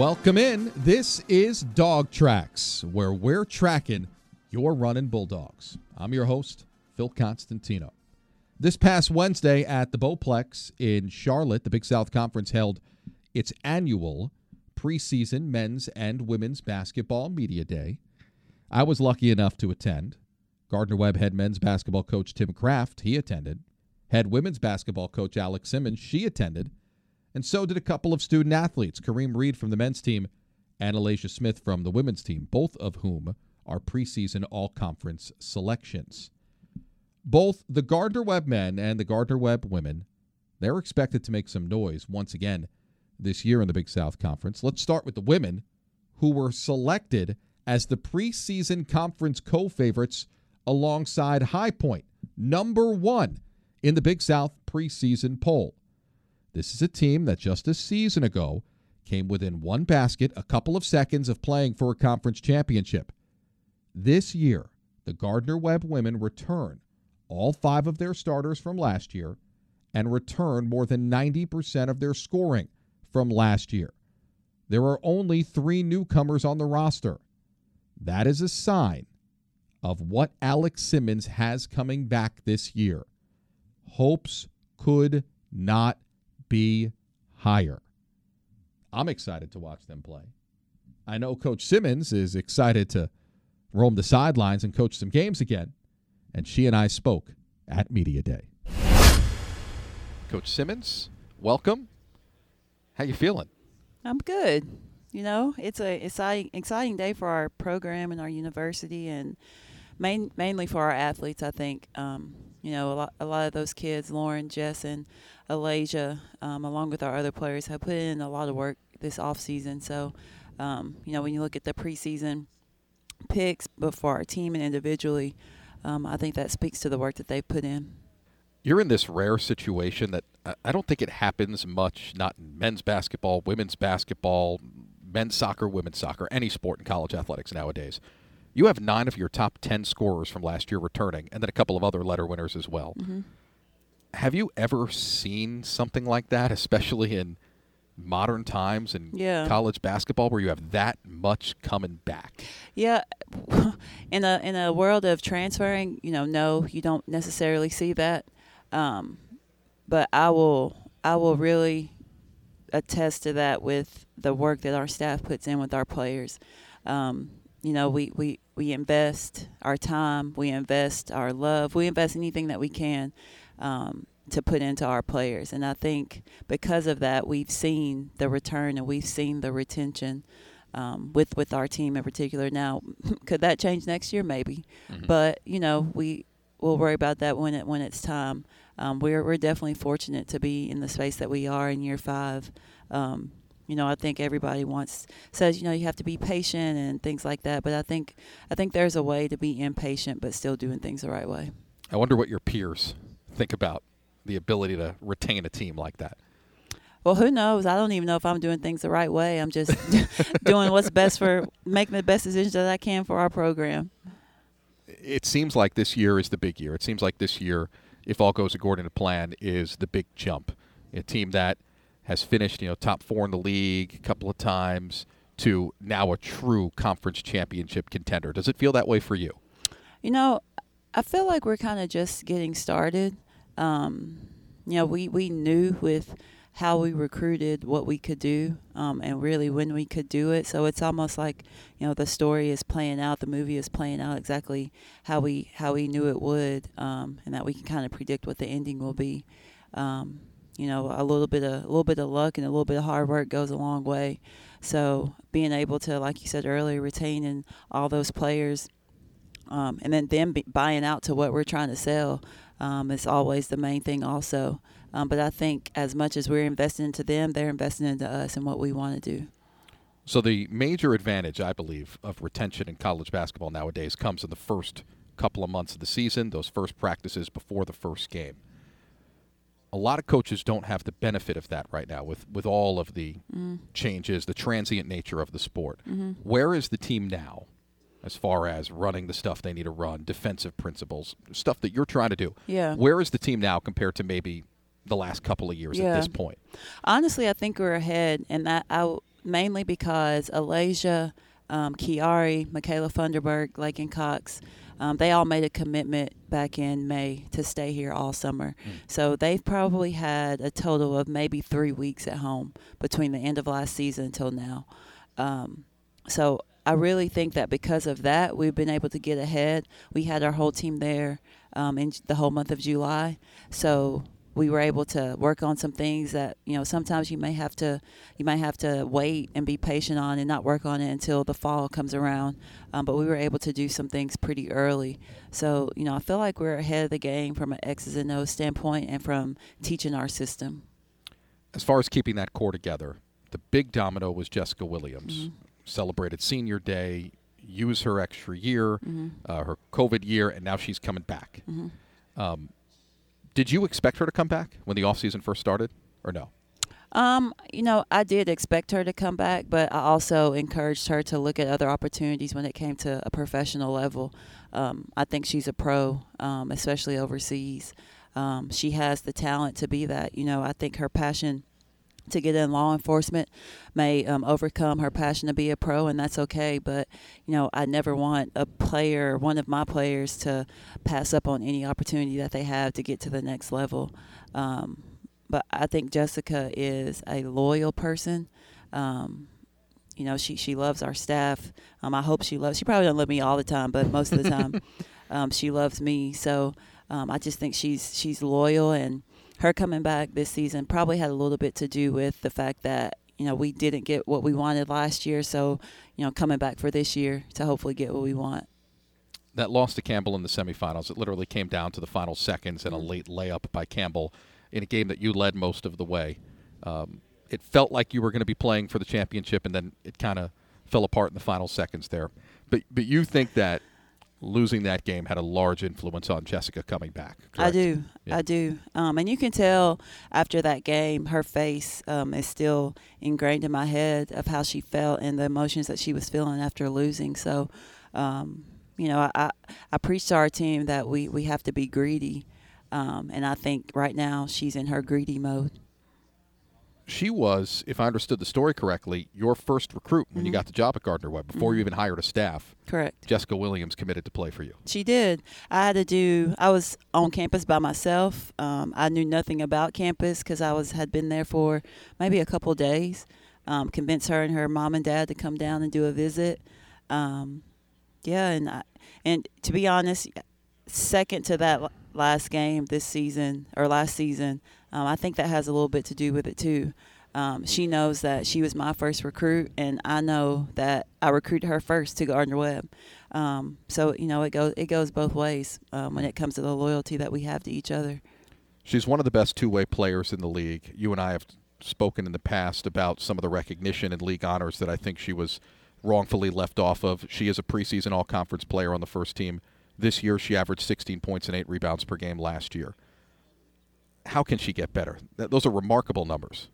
Welcome in. This is Dog Tracks, where we're tracking your running Bulldogs. I'm your host, Phil Constantino. This past Wednesday at the Bowplex in Charlotte, the Big South Conference held its annual preseason men's and women's basketball media day. I was lucky enough to attend. Gardner Webb head men's basketball coach Tim Craft, he attended. Head women's basketball coach Alex Simmons, she attended. And so did a couple of student athletes, Kareem Reed from the men's team and Alasia Smith from the women's team, both of whom are preseason all conference selections. Both the Gardner Webb men and the Gardner Webb women, they're expected to make some noise once again this year in the Big South Conference. Let's start with the women who were selected as the preseason conference co favorites alongside High Point, number one in the Big South preseason poll. This is a team that just a season ago came within one basket, a couple of seconds of playing for a conference championship. This year, the Gardner Webb women return all five of their starters from last year and return more than 90% of their scoring from last year. There are only three newcomers on the roster. That is a sign of what Alex Simmons has coming back this year. Hopes could not be higher. I'm excited to watch them play. I know Coach Simmons is excited to roam the sidelines and coach some games again, and she and I spoke at Media Day. Coach Simmons, welcome. How you feeling? I'm good. You know, it's a exciting exciting day for our program and our university, and main, mainly for our athletes. I think um, you know a lot a lot of those kids, Lauren, Jess, and Alasia, um, along with our other players, have put in a lot of work this off season. So, um, you know, when you look at the preseason picks, but for our team and individually, um, I think that speaks to the work that they've put in. You're in this rare situation that I don't think it happens much, not in men's basketball, women's basketball, men's soccer, women's soccer, any sport in college athletics nowadays. You have nine of your top 10 scorers from last year returning, and then a couple of other letter winners as well. Mm-hmm. Have you ever seen something like that, especially in modern times in yeah. college basketball where you have that much coming back? Yeah, in a in a world of transferring, you know, no, you don't necessarily see that. Um, but I will I will really attest to that with the work that our staff puts in with our players. Um, you know, we, we, we invest our time, we invest our love, we invest anything that we can um, to put into our players. And I think because of that, we've seen the return and we've seen the retention um, with with our team in particular. Now, could that change next year? Maybe, mm-hmm. but you know, we will worry about that when it when it's time. Um, we're we're definitely fortunate to be in the space that we are in year five. Um, you know, I think everybody wants says you know you have to be patient and things like that. But I think I think there's a way to be impatient but still doing things the right way. I wonder what your peers think about the ability to retain a team like that? Well, who knows? I don't even know if I'm doing things the right way. I'm just doing what's best for making the best decisions that I can for our program. It seems like this year is the big year. It seems like this year, if all goes according to plan, is the big jump. A team that has finished, you know, top four in the league a couple of times to now a true conference championship contender. Does it feel that way for you? You know, I feel like we're kind of just getting started. Um, you know, we, we knew with how we recruited what we could do um, and really when we could do it. So it's almost like you know the story is playing out, the movie is playing out exactly how we how we knew it would, um, and that we can kind of predict what the ending will be. Um, you know, a little bit of a little bit of luck and a little bit of hard work goes a long way. So being able to, like you said earlier, retaining all those players, um, and then them buying out to what we're trying to sell um, is always the main thing also. Um, but I think as much as we're investing into them, they're investing into us and what we want to do. So the major advantage, I believe, of retention in college basketball nowadays comes in the first couple of months of the season, those first practices before the first game. A lot of coaches don't have the benefit of that right now with, with all of the mm. changes, the transient nature of the sport. Mm-hmm. Where is the team now as far as running the stuff they need to run, defensive principles, stuff that you're trying to do. Yeah. Where is the team now compared to maybe the last couple of years yeah. at this point? Honestly, I think we're ahead, and that I mainly because Alasia, um, Kiari, Michaela Funderburg, Lakin Cox, um, they all made a commitment back in May to stay here all summer. Mm. So they've probably had a total of maybe three weeks at home between the end of last season until now. Um, so I really think that because of that, we've been able to get ahead. We had our whole team there um, in the whole month of July. So we were able to work on some things that you know sometimes you may have to you might have to wait and be patient on and not work on it until the fall comes around um, but we were able to do some things pretty early so you know i feel like we're ahead of the game from an x's and o's standpoint and from teaching our system as far as keeping that core together the big domino was jessica williams mm-hmm. celebrated senior day use her extra year mm-hmm. uh, her covid year and now she's coming back mm-hmm. um, did you expect her to come back when the offseason first started, or no? Um, you know, I did expect her to come back, but I also encouraged her to look at other opportunities when it came to a professional level. Um, I think she's a pro, um, especially overseas. Um, she has the talent to be that. You know, I think her passion to get in law enforcement may um, overcome her passion to be a pro, and that's okay. But you know, I never want a player, one of my players, to pass up on any opportunity that they have to get to the next level. Um, but I think Jessica is a loyal person. Um, you know, she she loves our staff. Um, I hope she loves. She probably doesn't love me all the time, but most of the time, um, she loves me. So um, I just think she's she's loyal and her coming back this season probably had a little bit to do with the fact that you know we didn't get what we wanted last year, so you know coming back for this year to hopefully get what we want. That loss to Campbell in the semifinals, it literally came down to the final seconds and a mm-hmm. late layup by Campbell in a game that you led most of the way. Um, it felt like you were going to be playing for the championship, and then it kind of fell apart in the final seconds there. But but you think that losing that game had a large influence on Jessica coming back. Correct? I do, yeah. I do, um, and you can tell after that game, her face um, is still ingrained in my head of how she felt and the emotions that she was feeling after losing. So, um, you know, I, I preach to our team that we we have to be greedy, um, and I think right now she's in her greedy mode she was, if I understood the story correctly, your first recruit when mm-hmm. you got the job at Gardner Webb before mm-hmm. you even hired a staff. Correct. Jessica Williams committed to play for you. She did. I had to do. I was on campus by myself. Um, I knew nothing about campus because I was had been there for maybe a couple days. Um, convinced her and her mom and dad to come down and do a visit. Um, yeah, and I, and to be honest, second to that last game this season or last season, um, I think that has a little bit to do with it too. Um, she knows that she was my first recruit, and I know that I recruited her first to Gardner Webb. Um, so you know, it goes it goes both ways um, when it comes to the loyalty that we have to each other. She's one of the best two-way players in the league. You and I have spoken in the past about some of the recognition and league honors that I think she was wrongfully left off of. She is a preseason all-conference player on the first team. This year, she averaged 16 points and eight rebounds per game. Last year how can she get better? Those are remarkable numbers.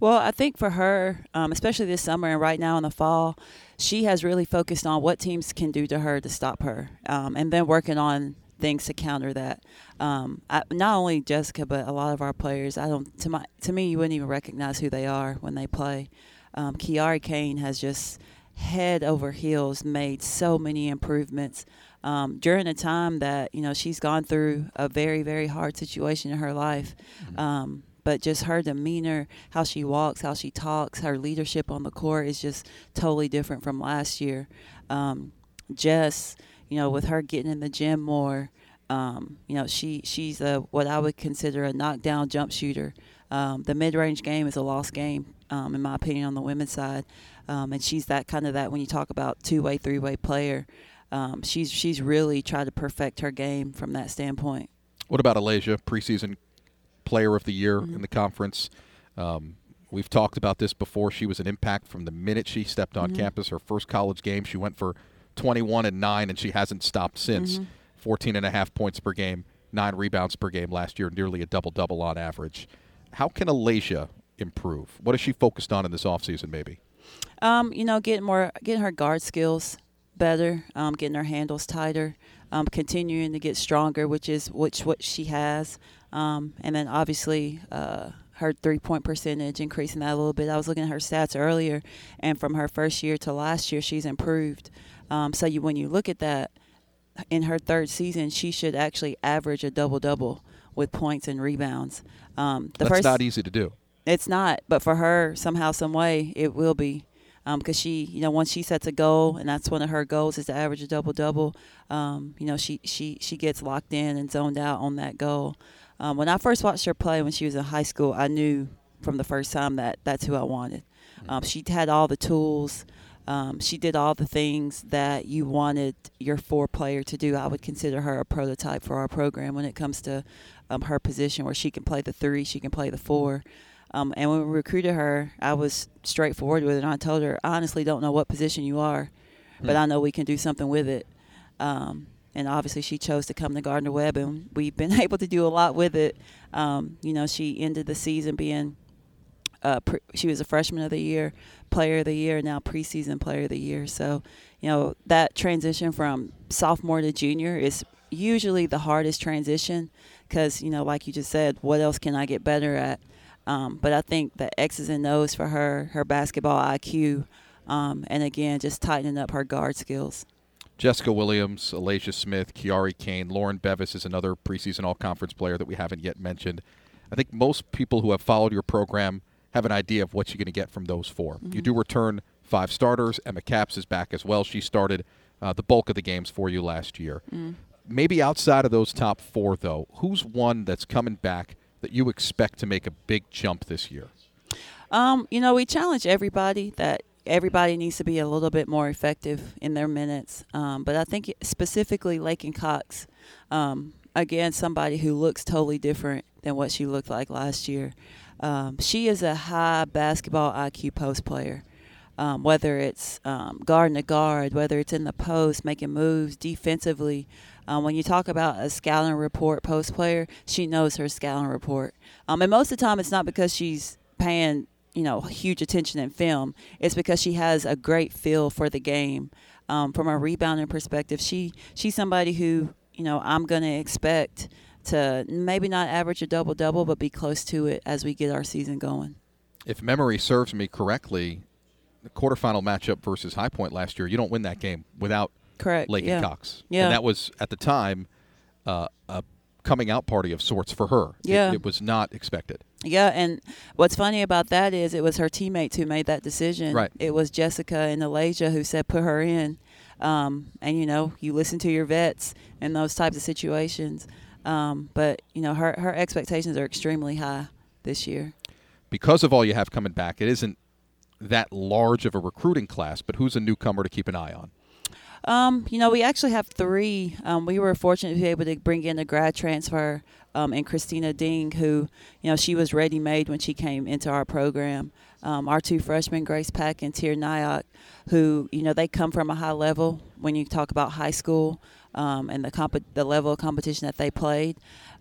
Well, I think for her, um, especially this summer and right now in the fall, she has really focused on what teams can do to her to stop her, um, and then working on things to counter that. Um, I, not only Jessica, but a lot of our players. I don't to my to me, you wouldn't even recognize who they are when they play. Um, Kiari Kane has just head over heels made so many improvements um, during a time that you know she's gone through a very very hard situation in her life. Mm-hmm. Um, but just her demeanor, how she walks, how she talks, her leadership on the court is just totally different from last year. Um, Jess, you know, with her getting in the gym more, um, you know, she she's a what I would consider a knockdown jump shooter. Um, the mid-range game is a lost game, um, in my opinion, on the women's side, um, and she's that kind of that when you talk about two-way, three-way player um, she's she's really tried to perfect her game from that standpoint. What about Alasia, preseason player of the year mm-hmm. in the conference? Um, we've talked about this before. She was an impact from the minute she stepped on mm-hmm. campus. Her first college game, she went for 21 and 9, and she hasn't stopped since. Mm-hmm. 14 and a half points per game, nine rebounds per game last year, nearly a double double on average. How can Alasia improve? What is she focused on in this offseason, maybe? Um, you know, getting more, getting her guard skills better, um, getting her handles tighter, um, continuing to get stronger, which is which what she has, um, and then obviously uh, her three point percentage, increasing that a little bit. I was looking at her stats earlier, and from her first year to last year, she's improved. Um, so you, when you look at that, in her third season, she should actually average a double double with points and rebounds. Um, the That's first, not easy to do. It's not, but for her, somehow, some way, it will be. Because um, she, you know, once she sets a goal, and that's one of her goals is to average a double double. Um, you know, she she she gets locked in and zoned out on that goal. Um, when I first watched her play when she was in high school, I knew from the first time that that's who I wanted. Mm-hmm. Um, she had all the tools. Um, she did all the things that you wanted your four player to do. I would consider her a prototype for our program when it comes to um, her position, where she can play the three, she can play the four. Um, and when we recruited her, I was straightforward with it. And I told her, I honestly don't know what position you are, but I know we can do something with it. Um, and obviously, she chose to come to Gardner Webb, and we've been able to do a lot with it. Um, you know, she ended the season being uh, pre- she was a freshman of the year, player of the year, now preseason player of the year. So, you know, that transition from sophomore to junior is usually the hardest transition because, you know, like you just said, what else can I get better at? Um, but I think the X's and O's for her, her basketball IQ, um, and again, just tightening up her guard skills. Jessica Williams, Alasia Smith, Kiari Kane, Lauren Bevis is another preseason all conference player that we haven't yet mentioned. I think most people who have followed your program have an idea of what you're going to get from those 4 mm-hmm. You do return five starters. Emma Caps is back as well. She started uh, the bulk of the games for you last year. Mm. Maybe outside of those top four, though, who's one that's coming back that you expect to make a big jump this year? Um, you know, we challenge everybody that everybody needs to be a little bit more effective in their minutes. Um, but I think specifically Lakin Cox, um, again, somebody who looks totally different than what she looked like last year. Um, she is a high basketball IQ post player. Um, whether it's um, guard to guard, whether it's in the post, making moves defensively. Um, when you talk about a scouting report post player, she knows her scouting report. Um, and most of the time, it's not because she's paying you know huge attention in film. It's because she has a great feel for the game. Um, from a rebounding perspective, she she's somebody who you know I'm going to expect to maybe not average a double double, but be close to it as we get our season going. If memory serves me correctly, the quarterfinal matchup versus High Point last year, you don't win that game without correct Lakin yeah. Cox. Yeah, and that was at the time uh, a coming out party of sorts for her. Yeah, it, it, was not expected. Yeah, and what's funny about that is it was her teammates who made that decision. Right. It was Jessica and Alasia who said put her in. Um, and you know, you listen to your vets in those types of situations. Um, but you know, her her expectations are extremely high this year. Because of all you have coming back, it isn't that large of a recruiting class. But who's a newcomer to keep an eye on? Um, you know, we actually have three. Um, we were fortunate to be able to bring in a grad transfer um, and Christina Ding, who, you know, she was ready made when she came into our program. Um, our two freshmen, Grace Pack and Tier Nyack, who, you know, they come from a high level when you talk about high school um, and the comp- the level of competition that they played.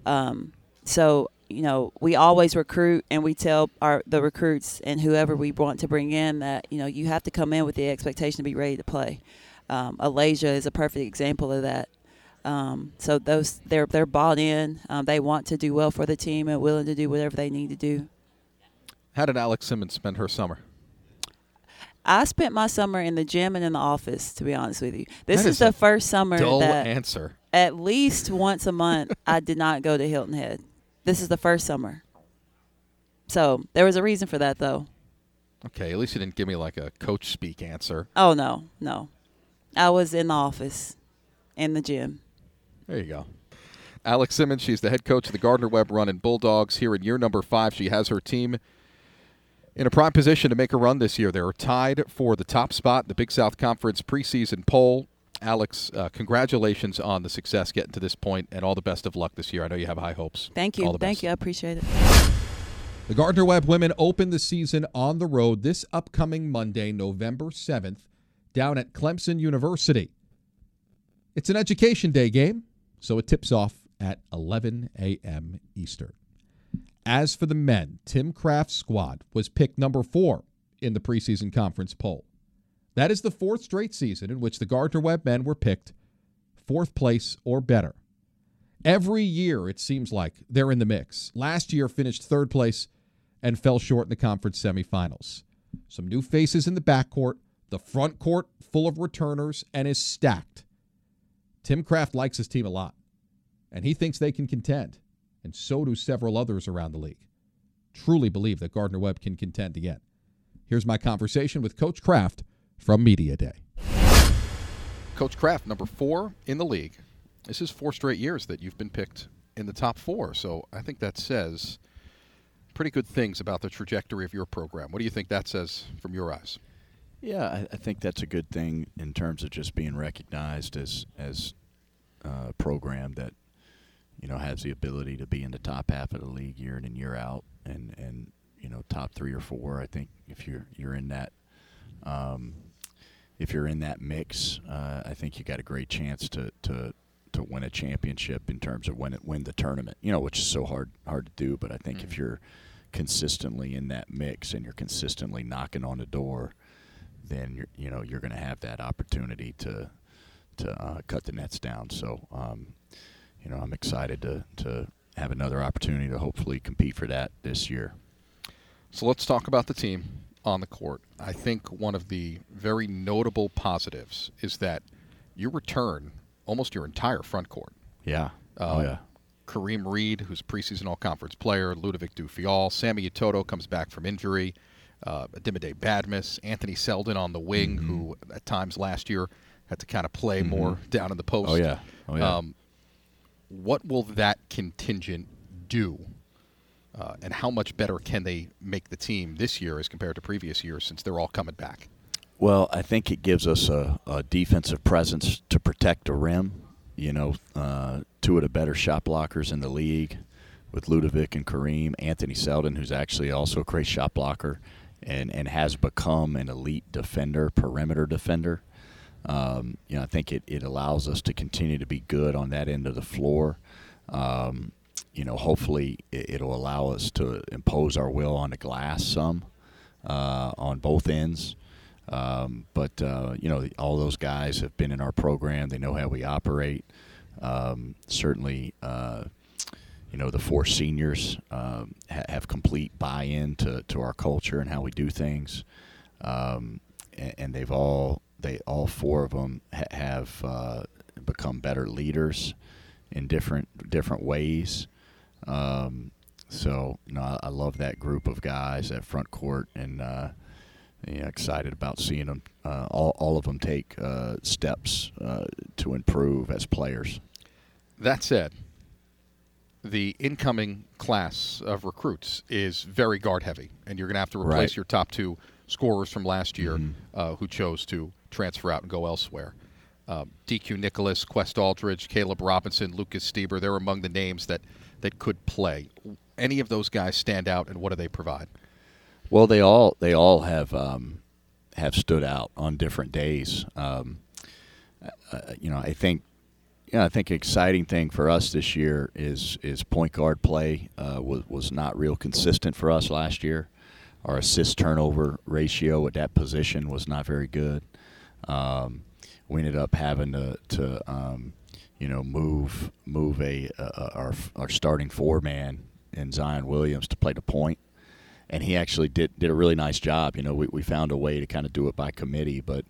Um, so you know we always recruit and we tell our the recruits and whoever we want to bring in that you know you have to come in with the expectation to be ready to play. Um, Alasia is a perfect example of that. Um, so those they're they're bought in. Um, they want to do well for the team and willing to do whatever they need to do. How did Alex Simmons spend her summer? I spent my summer in the gym and in the office. To be honest with you, this is, is, the first summer dull that answer. At least once a month, I did not go to Hilton Head. This is the first summer. So there was a reason for that, though. Okay, at least you didn't give me like a coach speak answer. Oh no, no, I was in the office, in the gym. There you go. Alex Simmons, she's the head coach of the Gardner Webb Running Bulldogs. Here in year number five, she has her team in a prime position to make a run this year. They're tied for the top spot in the Big South Conference preseason poll. Alex, uh, congratulations on the success getting to this point, and all the best of luck this year. I know you have high hopes. Thank you. Thank best. you. I appreciate it. The Gardner Webb women open the season on the road this upcoming Monday, November 7th, down at Clemson University. It's an Education Day game, so it tips off at 11 a.m. Eastern. As for the men, Tim Craft's squad was picked number four in the preseason conference poll. That is the fourth straight season in which the Gardner Webb men were picked fourth place or better. Every year, it seems like they're in the mix. Last year finished third place and fell short in the conference semifinals. Some new faces in the backcourt, the front court full of returners, and is stacked. Tim Craft likes his team a lot, and he thinks they can contend, and so do several others around the league. Truly believe that Gardner Webb can contend again. Here's my conversation with Coach Craft from Media Day. Coach Craft, number four in the league. This is four straight years that you've been picked in the top four. So I think that says pretty good things about the trajectory of your program. What do you think that says from your eyes? Yeah, I, I think that's a good thing in terms of just being recognized as as uh, a program that you know has the ability to be in the top half of the league year in and year out, and and you know top three or four. I think if you're you're in that. Um, if you're in that mix, uh, I think you got a great chance to, to to win a championship in terms of when it win the tournament. You know, which is so hard hard to do. But I think mm-hmm. if you're consistently in that mix and you're consistently knocking on the door, then you're you know you're going to have that opportunity to to uh, cut the nets down. So um, you know, I'm excited to to have another opportunity to hopefully compete for that this year. So let's talk about the team on the court. I think one of the very notable positives is that you return almost your entire front court. Yeah. oh um, yeah. Kareem Reed, who's preseason All Conference player, Ludovic Dufeal, Sammy Utoto comes back from injury, uh, Dimide Badmus, Anthony Seldon on the wing, mm-hmm. who at times last year had to kind of play mm-hmm. more down in the post. Oh yeah. Oh yeah. Um, what will that contingent do uh, and how much better can they make the team this year as compared to previous years since they're all coming back? Well, I think it gives us a, a defensive presence to protect the rim. You know, uh, two of the better shot blockers in the league with Ludovic and Kareem. Anthony Seldon, who's actually also a great shot blocker and, and has become an elite defender, perimeter defender. Um, you know, I think it, it allows us to continue to be good on that end of the floor. Um, you know, hopefully it, will allow us to impose our will on the glass some uh, on both ends. Um, but uh, you know, all those guys have been in our program. They know how we operate. Um, certainly, uh, you know, the four seniors um, ha- have complete buy-in to, to our culture and how we do things. Um, and, and, they've all they all four of them ha- have uh, become better leaders in different different ways. Um, so you know, I, I, love that group of guys at front court, and uh, yeah, excited about seeing them. Uh, all all of them take uh, steps uh, to improve as players. That said, the incoming class of recruits is very guard heavy, and you're going to have to replace right. your top two scorers from last year mm-hmm. Uh, who chose to transfer out and go elsewhere. Um, DQ Nicholas, Quest Aldridge, Caleb Robinson, Lucas Stieber, they're among the names that that could play. Any of those guys stand out, and what do they provide? Well, they all they all have um, have stood out on different days. Um, uh, you know, I think know, I think exciting thing for us this year is is point guard play uh, was was not real consistent for us last year. Our assist turnover ratio at that position was not very good. Um, we ended up having to to um, you know, move move a our our starting four man in Zion Williams to play the point. point, and he actually did did a really nice job. You know, we, we found a way to kind of do it by committee, but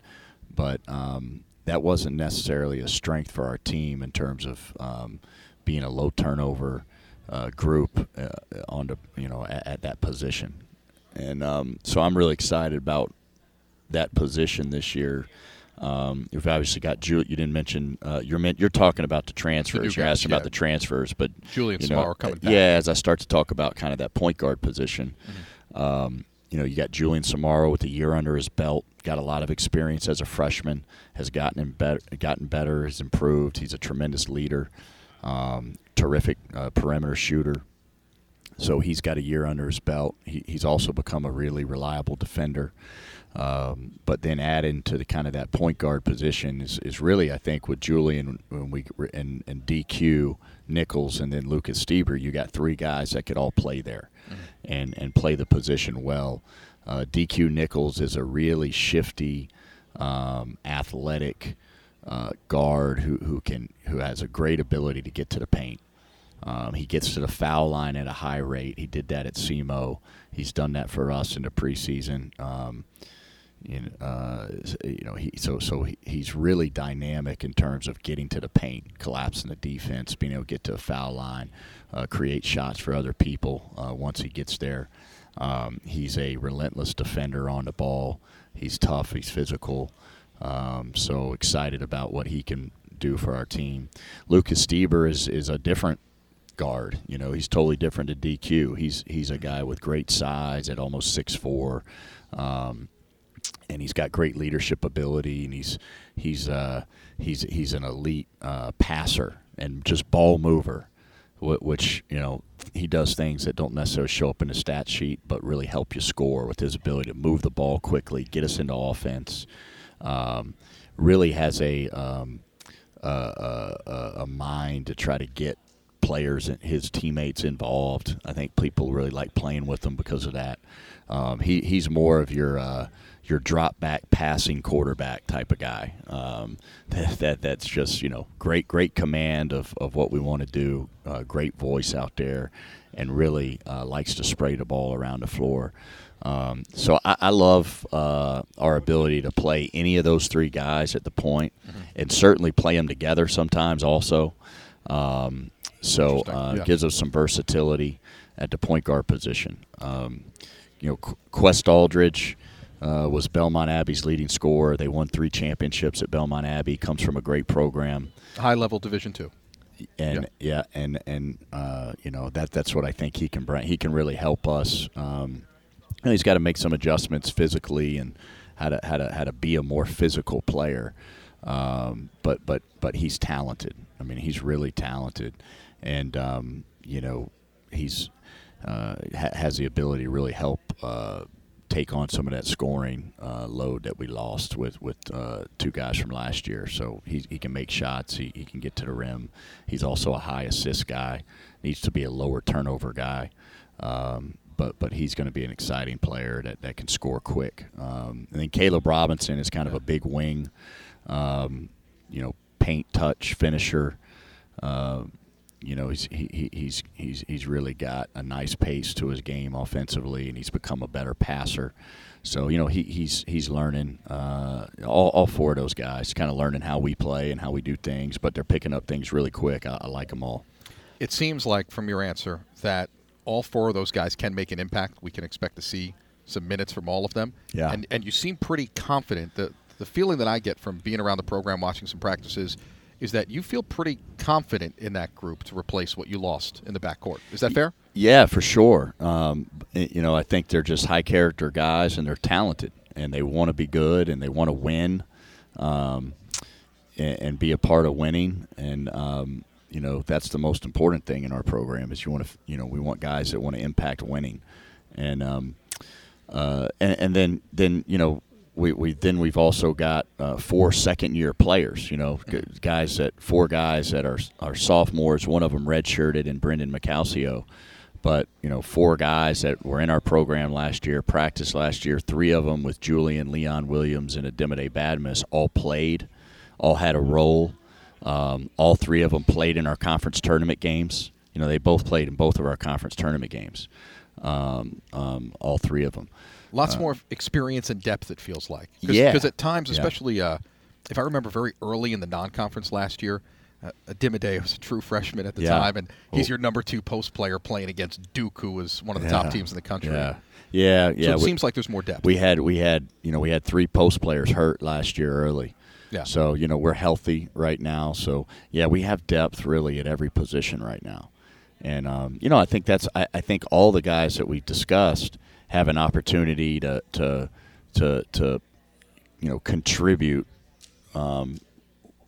but um, that wasn't necessarily a strength for our team in terms of um, being a low turnover uh, group uh, on the you know at, at that position, and um, so I'm really excited about that position this year. Um, you've obviously got Julian. You didn't mention uh, you're meant, you're talking about the transfers. You're asking yeah. about the transfers, but Julian you know, coming back. Yeah, as I start to talk about kind of that point guard position, mm-hmm. um, you know, you got Julian Soumaoro with a year under his belt, got a lot of experience as a freshman, has gotten better, gotten better, has improved. He's a tremendous leader, um, terrific uh, perimeter shooter. So he's got a year under his belt. He, he's also become a really reliable defender. Um, but then adding to the kind of that point guard position is, is really, I think, with Julian we and, and DQ Nichols and then Lucas Stieber, you got three guys that could all play there, mm-hmm. and and play the position well. Uh, DQ Nichols is a really shifty, um, athletic uh, guard who, who can who has a great ability to get to the paint. Um, he gets to the foul line at a high rate. He did that at SEMO. He's done that for us in the preseason. Um, uh, you know, he so so he, he's really dynamic in terms of getting to the paint, collapsing the defense, being able to get to a foul line, uh, create shots for other people uh, once he gets there. Um, he's a relentless defender on the ball. He's tough. He's physical. Um, so excited about what he can do for our team. Lucas Stieber is is a different guard. You know, he's totally different to DQ. He's he's a guy with great size at almost six four. Um, and he's got great leadership ability, and he's he's uh, he's he's an elite uh, passer and just ball mover, which you know he does things that don't necessarily show up in the stat sheet, but really help you score with his ability to move the ball quickly, get us into offense. Um, really has a, um, a, a, a mind to try to get players and his teammates involved. I think people really like playing with him because of that. Um, he he's more of your uh, your drop back passing quarterback type of guy. Um, that, that, that's just you know great great command of, of what we want to do. Uh, great voice out there, and really uh, likes to spray the ball around the floor. Um, so I, I love uh, our ability to play any of those three guys at the point, mm-hmm. and certainly play them together sometimes also. Um, so uh, yeah. gives us some versatility at the point guard position. Um, you know, Quest Aldridge uh, was Belmont Abbey's leading scorer. They won three championships at Belmont Abbey. Comes from a great program, high level Division two. And yeah, yeah and and uh, you know that that's what I think he can bring. He can really help us. Um, he's got to make some adjustments physically and how to how to how to be a more physical player. Um, but but but he's talented. I mean, he's really talented, and um, you know he's uh, ha- has the ability to really help uh, take on some of that scoring uh, load that we lost with with uh, two guys from last year. So he, he can make shots. He, he can get to the rim. He's also a high assist guy. Needs to be a lower turnover guy. Um, but but he's going to be an exciting player that, that can score quick. Um, and then Caleb Robinson is kind of a big wing, um, you know, paint touch finisher. Uh, you know he's he, he's he's he's really got a nice pace to his game offensively, and he's become a better passer. So you know he, he's he's learning uh, all, all four of those guys, kind of learning how we play and how we do things, but they're picking up things really quick. I, I like them all. It seems like from your answer that all four of those guys can make an impact. We can expect to see some minutes from all of them. Yeah. And and you seem pretty confident. The the feeling that I get from being around the program, watching some practices is that you feel pretty confident in that group to replace what you lost in the backcourt. Is that fair? Yeah, for sure. Um, you know, I think they're just high character guys and they're talented and they want to be good and they want to win um, and, and, be a part of winning. And, um, you know, that's the most important thing in our program is you want to, you know, we want guys that want to impact winning. And, um, uh, and, and then, then, you know, we, we then we've also got uh, four second year players. You know, guys that four guys that are are sophomores. One of them redshirted in Brendan McCalcio, but you know, four guys that were in our program last year, practiced last year. Three of them with Julian Leon Williams and Ademide Badmus all played, all had a role. Um, all three of them played in our conference tournament games. You know, they both played in both of our conference tournament games. Um, um, all three of them. Lots uh, more experience and depth. It feels like. Cause, yeah. Because at times, especially yeah. uh, if I remember very early in the non-conference last year, uh, Ademide was a true freshman at the yeah. time, and he's your number two post player playing against Duke, who was one of the yeah. top teams in the country. Yeah, yeah, yeah. So it we, seems like there's more depth. We had we had you know we had three post players hurt last year early. Yeah. So you know we're healthy right now. So yeah, we have depth really at every position right now, and um, you know I think that's I, I think all the guys that we've discussed have an opportunity to to to to you know contribute um,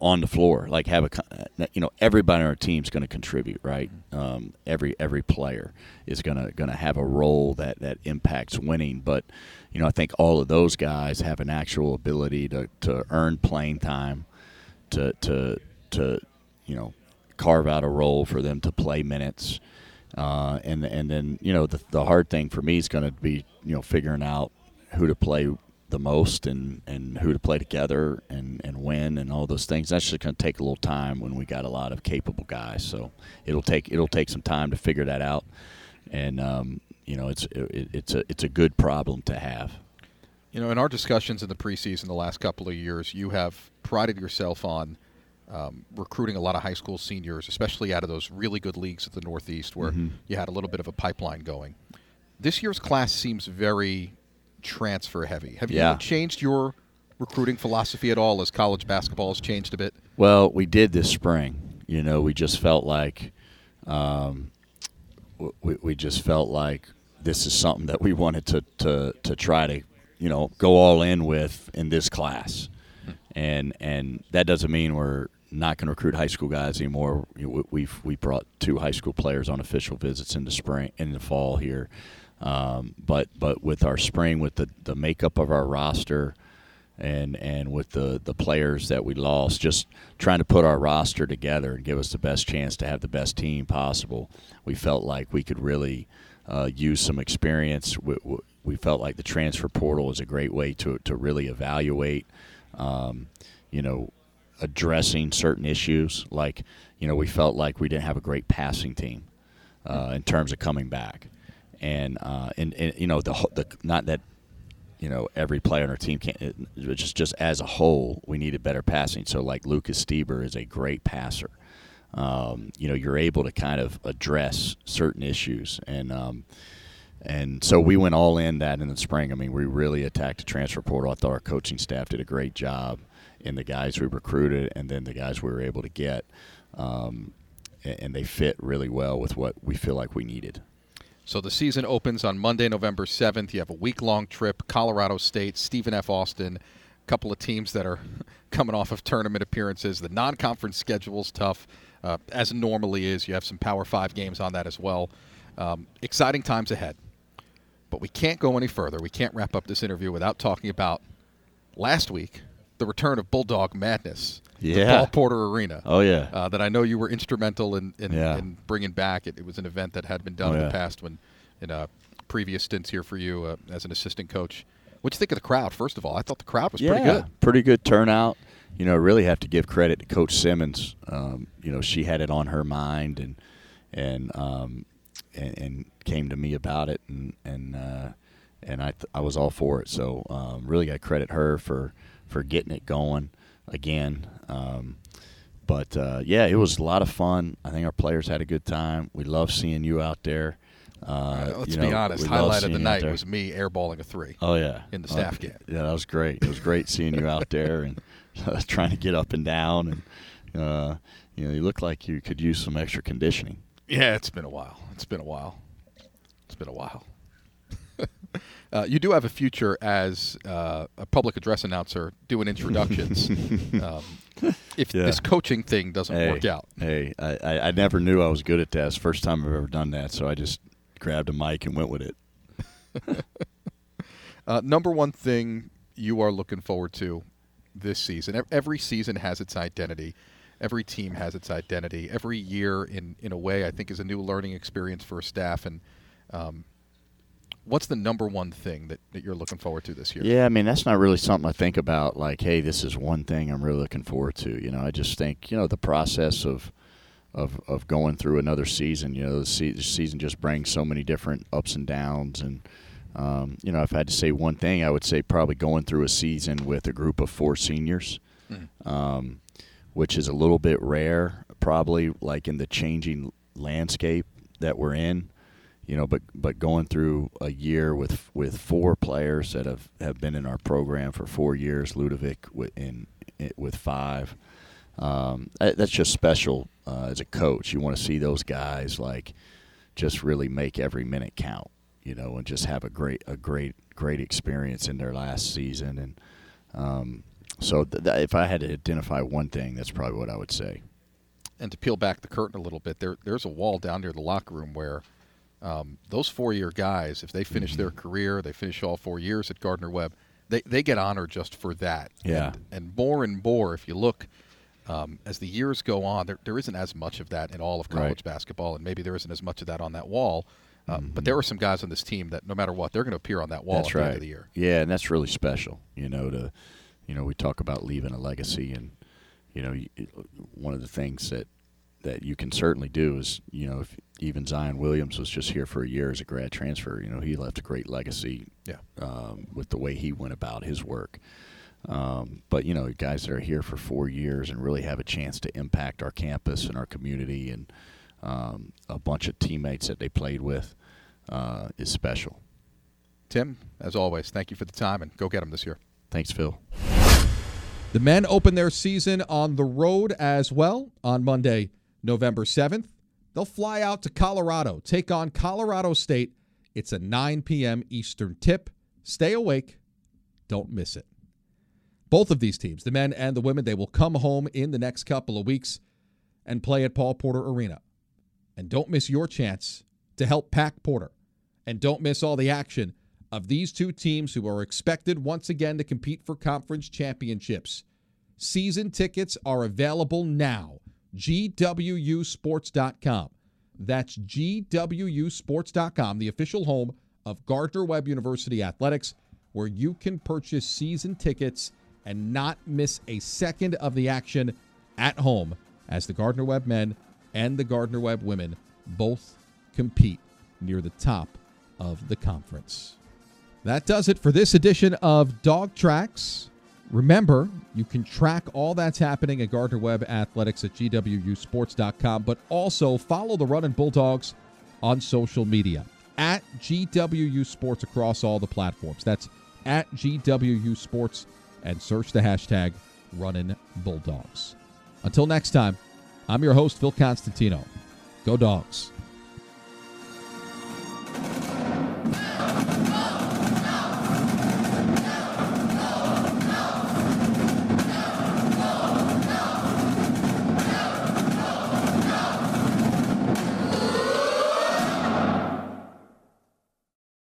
on the floor. Like have a you know everybody on our team is going to contribute, right? Um, every every player is going to going to have a role that that impacts winning. But you know I think all of those guys have an actual ability to to earn playing time, to to to you know carve out a role for them to play minutes. Uh, and and then you know the, the hard thing for me is going to be you know figuring out who to play the most and, and who to play together and, and when and all those things. That's just going to take a little time when we got a lot of capable guys. So it'll take it'll take some time to figure that out. And um, you know, it's it, it's a it's a good problem to have. You know, in our discussions in the preseason the last couple of years, you have prided yourself on um, recruiting a lot of high school seniors, especially out of those really good leagues of the Northeast where Mhm. you had a little bit of a pipeline going. This year's class seems very transfer heavy. Have Yeah. you changed your recruiting philosophy at all as college basketball has changed a bit? Well, we did this spring. You know, we just felt like um, we, we just felt like this is something that we wanted to, to, to try to, you know, go all in with in this class. And and that doesn't mean we're not going to recruit high school guys anymore. You know, we- We've we brought two high school players on official visits in the spring in the fall here, um, but but with our spring with the the makeup of our roster, and and with the the players that we lost, just trying to put our roster together and give us the best chance to have the best team possible. We felt like we could really uh, use some experience. We- we felt like the transfer portal is a great way to to really evaluate, um, you know, addressing certain issues. Like you know, we felt like we didn't have a great passing team uh, in terms of coming back, and uh, and, and you know the the not that you know every player on our team can't it just just as a whole we needed better passing. So like lucas stieber is a great passer. Um, you know you're able to kind of address certain issues. And um, and so we went all in that in the spring. I mean we really attacked the transfer portal. I thought our coaching staff did a great job in the guys we recruited and then the guys we were able to get um, and, they fit really well with what we feel like we needed So the season opens on Monday, November 7th. You have a week long trip, Colorado State, Stephen F. Austin, a couple of teams that are coming off of tournament appearances. The non conference schedule is tough, uh, as it normally is. You have some Power Five games on that as well. Um, exciting times ahead. But we can't go any further. We can't wrap up this interview without talking about last week, the return of Bulldog Madness. Yeah. Paul Porter Arena oh yeah uh, that I know you were instrumental in, in, Yeah. in bringing back. It, it was an event that had been done Oh, in yeah. the past when in uh, previous stints here for you uh, as an assistant coach. What'd you think of the crowd? First of all, I thought the crowd was yeah, pretty good. Pretty good turnout. You know, really have to give credit to Coach Simmons. Um, you know, she had it on her mind and and um, and, and came to me about it, and and uh, and I th- I was all for it. So um, really, got to credit her for for getting it going again. Um, but uh, yeah, it was a lot of fun. I think our players had a good time. We love seeing you out there. Uh, let's you be honest. Highlight of the night was me airballing a three. Oh yeah, in the Uh, staff game. Yeah, that was great. It was great seeing you out there and uh, trying to get up and down, and uh, you know, you look like you could use some extra conditioning. Yeah, it's been a while. It's been a while. It's been a while. Uh, you do have a future as uh, a public address announcer doing introductions. um, if Yeah. this coaching thing doesn't hey, work out. Hey, I, I, I never knew I was good at that. It's the first time I've ever done that, so I just grabbed a mic and went with it. Uh, number one thing you are looking forward to this season. Every season has its identity. Every team has its identity. Every year, in in a way, I think is a new learning experience for a staff. And um, what's the number one thing that, that you're looking forward to this year? Yeah, I mean that's not really something I think about. Like, hey, this is one thing I'm really looking forward to. You know, I just think you know the process of of of going through another season. You know, the, se- the season just brings so many different ups and downs, and um, you know, if I had to say one thing, I would say probably going through a season with a group of four seniors, Mhm. um, which is a little bit rare, probably like in the changing landscape that we're in you know, but but going through a year with with four players that have, have been in our program for four years, Ludovic with in, with five, um, that's just special uh, as a coach. You want to see those guys like just really make every minute count, you know, and just have a great a great great experience in their last season. And um, so, th- th- if I had to identify one thing, that's probably what I would say. And to peel back the curtain a little bit, there there's a wall down near the locker room where um, those four year guys, if they finish their career, they finish all four years at Gardner Webb, they, they get honored just for that. Yeah. And, and more and more, if you look um, as the years go on, there, there isn't as much of that in all of college Right. basketball, and maybe there isn't as much of that on that wall. Um, But there are some guys on this team that no matter what, they're going to appear on that wall That's at the end of the year. Yeah, and that's really special. You know, to you know, we talk about leaving a legacy, and you know, one of the things that that you can certainly do is, you know, if even Zion Williams was just here for a year as a grad transfer, you know, he left a great legacy. Yeah. Um, with the way he went about his work. Um, but you know, guys that are here for four years and really have a chance to impact our campus and our community and um, a bunch of teammates that they played with uh, is special. Tim, as always, thank you for the time and go get them this year. Thanks, Phil. The men open their season on the road as well on Monday, November 7th. They'll fly out to Colorado, take on Colorado State. It's a 9 p.m. Eastern tip. Stay awake. Don't miss it. Both of these teams, the men and the women, they will come home in the next couple of weeks and play at Paul Porter Arena. And don't miss your chance to help pack Porter. And don't miss all the action of these two teams who are expected once again to compete for conference championships. Season tickets are available now. GWUsports.com. That's GWUsports.com, the official home of Gardner Webb University Athletics, where you can purchase season tickets and not miss a second of the action at home as the Gardner Webb men and the Gardner Webb women both compete near the top of the conference. That does it for this edition of Dog Tracks. Remember, you can track all that's happening at Gardner Webb Athletics at GWUsports.com, but also follow the Running Bulldogs on social media at GWU Sports across all the platforms. That's at GWU Sports and search the hashtag Running Bulldogs. Until next time, I'm your host, Phil Constantino. Go Dogs.